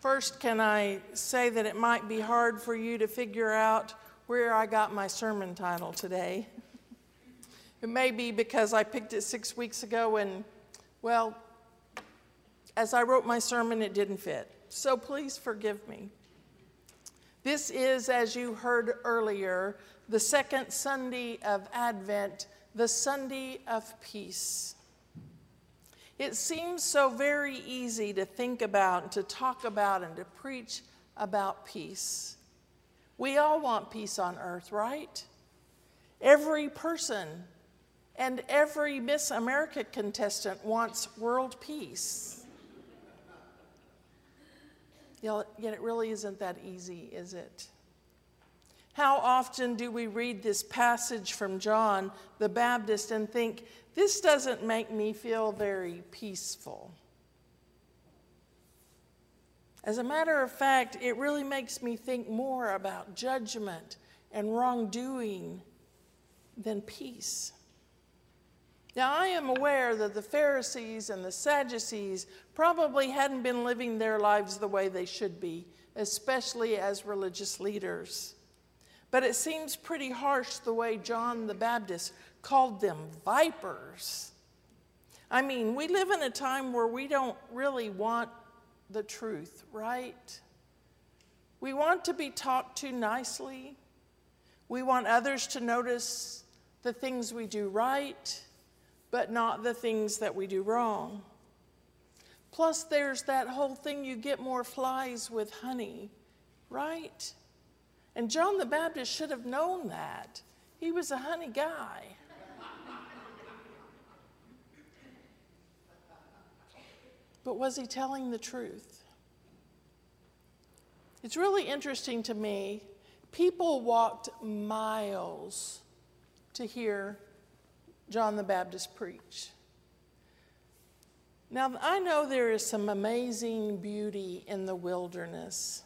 First, can I say that it might be hard for you to figure out where I got my sermon title today? it may be because I picked it six weeks ago and, well, as I wrote my sermon, it didn't fit. So please forgive me. This is, as you heard earlier, the second Sunday of Advent, the Sunday of peace. It seems so very easy to think about, and to talk about, and to preach about peace. We all want peace on earth, right? Every person and every Miss America contestant wants world peace. Yet it really isn't that easy, is it? How often do we read this passage from John the Baptist and think, this doesn't make me feel very peaceful? As a matter of fact, it really makes me think more about judgment and wrongdoing than peace. Now, I am aware that the Pharisees and the Sadducees probably hadn't been living their lives the way they should be, especially as religious leaders. But it seems pretty harsh the way John the Baptist called them vipers. I mean, we live in a time where we don't really want the truth, right? We want to be talked to nicely. We want others to notice the things we do right, but not the things that we do wrong. Plus, there's that whole thing you get more flies with honey, right? And John the Baptist should have known that. He was a honey guy. But was he telling the truth? It's really interesting to me. People walked miles to hear John the Baptist preach. Now, I know there is some amazing beauty in the wilderness.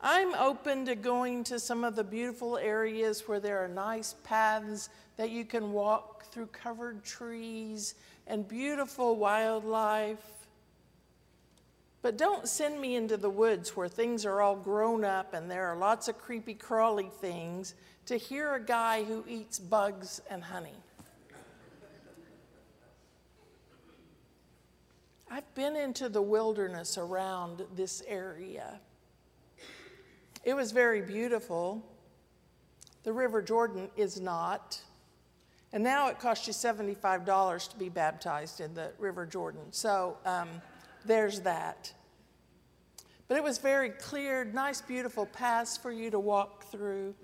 I'm open to going to some of the beautiful areas where there are nice paths that you can walk through covered trees and beautiful wildlife. But don't send me into the woods where things are all grown up and there are lots of creepy, crawly things to hear a guy who eats bugs and honey. I've been into the wilderness around this area. It was very beautiful. The River Jordan is not. And now it costs you $75 to be baptized in the River Jordan. So um, there's that. But it was very clear, nice, beautiful paths for you to walk through.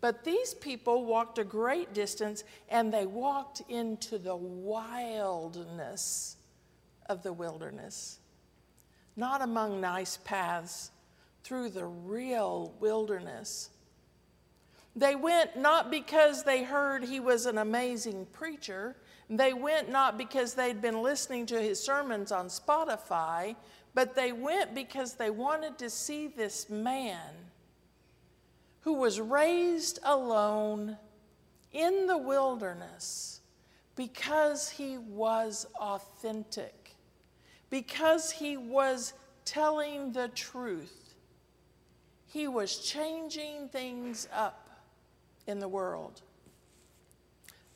But these people walked a great distance and they walked into the wildness of the wilderness, not among nice paths through the real wilderness. They went not because they heard he was an amazing preacher. They went not because they'd been listening to his sermons on Spotify, but they went because they wanted to see this man who was raised alone in the wilderness because he was authentic, because he was telling the truth he was changing things up in the world.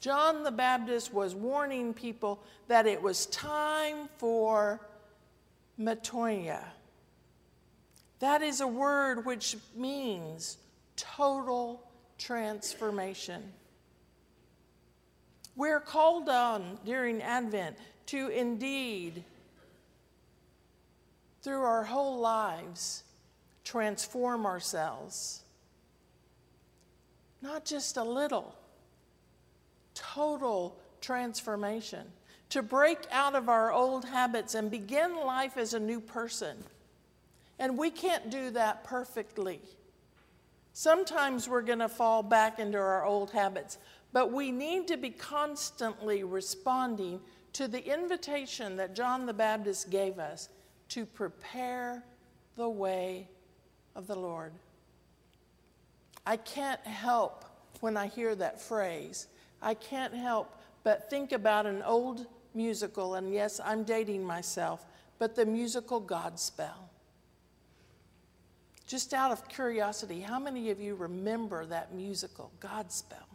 John the Baptist was warning people that it was time for metanoia. That is a word which means total transformation. We're called on during Advent to indeed, through our whole lives, transform ourselves. Not just a little, total transformation. To break out of our old habits and begin life as a new person. And we can't do that perfectly. Sometimes we're going to fall back into our old habits, but we need to be constantly responding to the invitation that John the Baptist gave us to prepare the way of the Lord. I can't help when I hear that phrase. I can't help but think about an old musical, and yes, I'm dating myself, but the musical Godspell. Just out of curiosity, how many of you remember that musical, Godspell?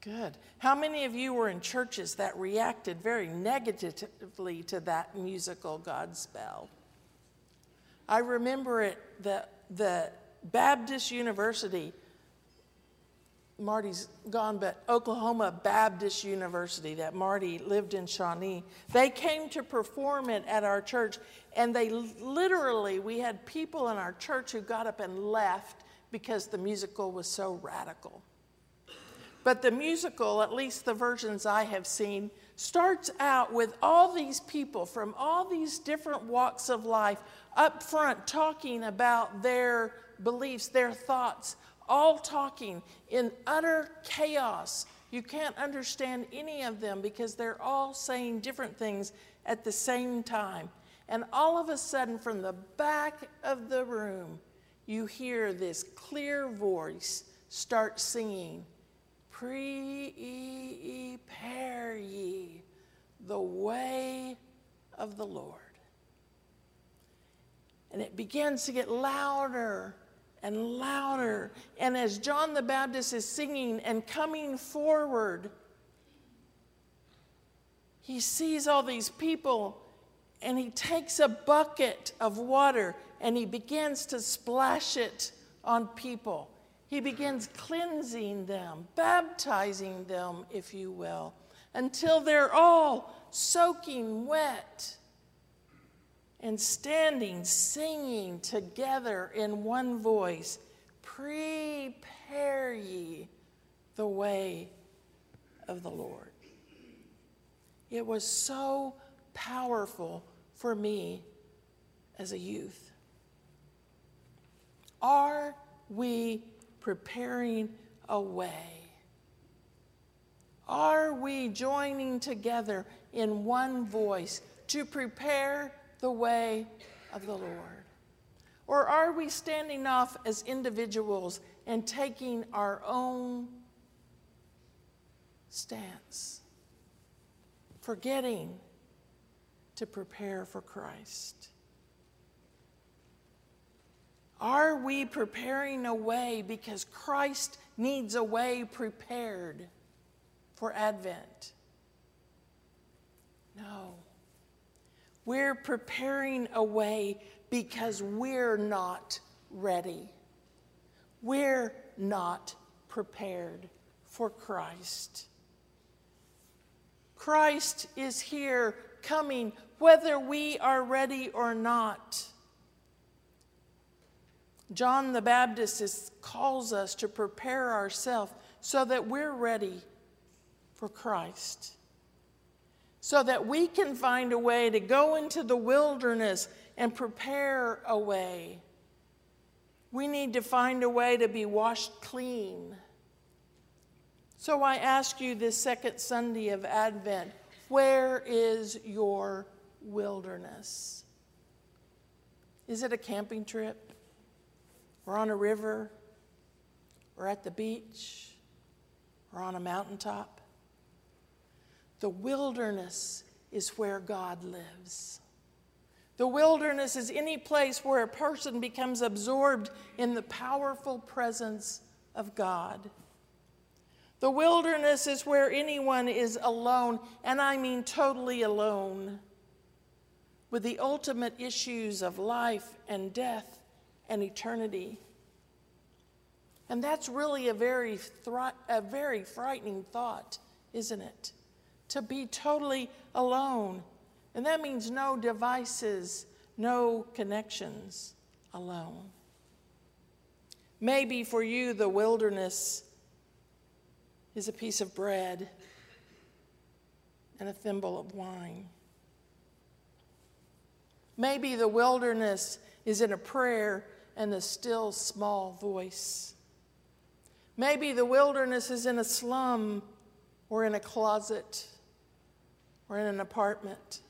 Good. How many of you were in churches that reacted very negatively to that musical Godspell? I remember it, the, the Baptist University, Marty's gone, but Oklahoma Baptist University that Marty lived in Shawnee, they came to perform it at our church. And they literally, we had people in our church who got up and left because the musical was so radical. But the musical, at least the versions I have seen, starts out with all these people from all these different walks of life up front talking about their beliefs, their thoughts, all talking in utter chaos. You can't understand any of them because they're all saying different things at the same time. And all of a sudden, from the back of the room, you hear this clear voice start singing Prepare ye the way of the Lord. And it begins to get louder and louder. And as John the Baptist is singing and coming forward, he sees all these people and he takes a bucket of water and he begins to splash it on people. He begins cleansing them, baptizing them, if you will, until they're all soaking wet and standing, singing together in one voice Prepare ye the way of the Lord. It was so powerful for me as a youth. Are we preparing a way? Are we joining together in one voice to prepare the way of the Lord? Or are we standing off as individuals and taking our own stance, forgetting to prepare for Christ? Are we preparing a way because Christ needs a way prepared for Advent? No. We're preparing a way because we're not ready. We're not prepared for Christ. Christ is here coming whether we are ready or not. John the Baptist is, calls us to prepare ourselves so that we're ready for Christ so that we can find a way to go into the wilderness and prepare a way. We need to find a way to be washed clean. So I ask you this second Sunday of Advent where is your wilderness? Is it a camping trip? Or on a river? Or at the beach? Or on a mountaintop? The wilderness is where God lives. The wilderness is any place where a person becomes absorbed in the powerful presence of God. The wilderness is where anyone is alone, and I mean totally alone, with the ultimate issues of life and death and eternity. And that's really a very, a very frightening thought, isn't it? To be totally alone. And that means no devices, no connections, alone. Maybe for you, the wilderness is a piece of bread and a thimble of wine. Maybe the wilderness is in a prayer and a still small voice. Maybe the wilderness is in a slum or in a closet or in an apartment.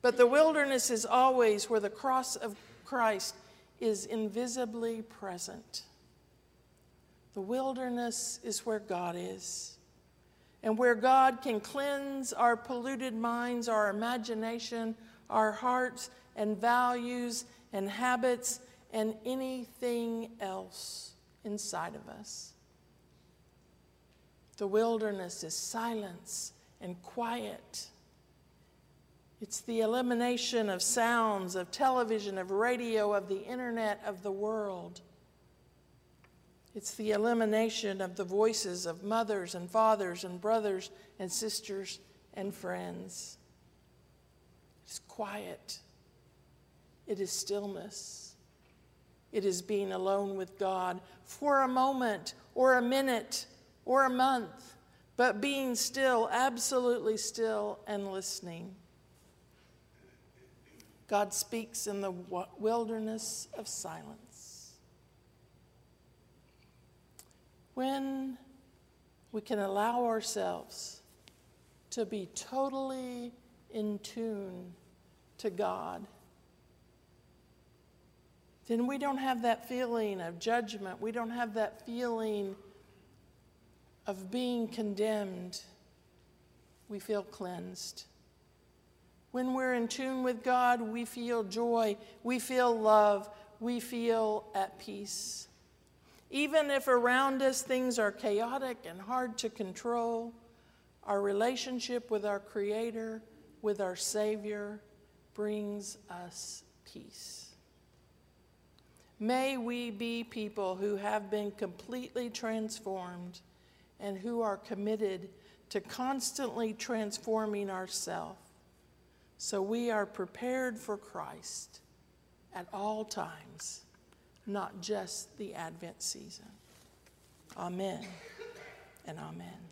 But the wilderness is always where the cross of Christ is invisibly present. The wilderness is where God is, and where God can cleanse our polluted minds, our imagination, our hearts, and values, and habits and anything else inside of us. The wilderness is silence and quiet. It's the elimination of sounds, of television, of radio, of the internet, of the world. It's the elimination of the voices of mothers and fathers and brothers and sisters and friends. It's quiet. It is stillness. It is being alone with God for a moment or a minute or a month, but being still, absolutely still, and listening. God speaks in the wilderness of silence. When we can allow ourselves to be totally in tune to God, then we don't have that feeling of judgment. We don't have that feeling of being condemned. We feel cleansed. When we're in tune with God, we feel joy, we feel love, we feel at peace. Even if around us things are chaotic and hard to control, our relationship with our Creator, with our Savior, brings us peace. May we be people who have been completely transformed and who are committed to constantly transforming ourselves so we are prepared for Christ at all times, not just the Advent season. Amen and amen.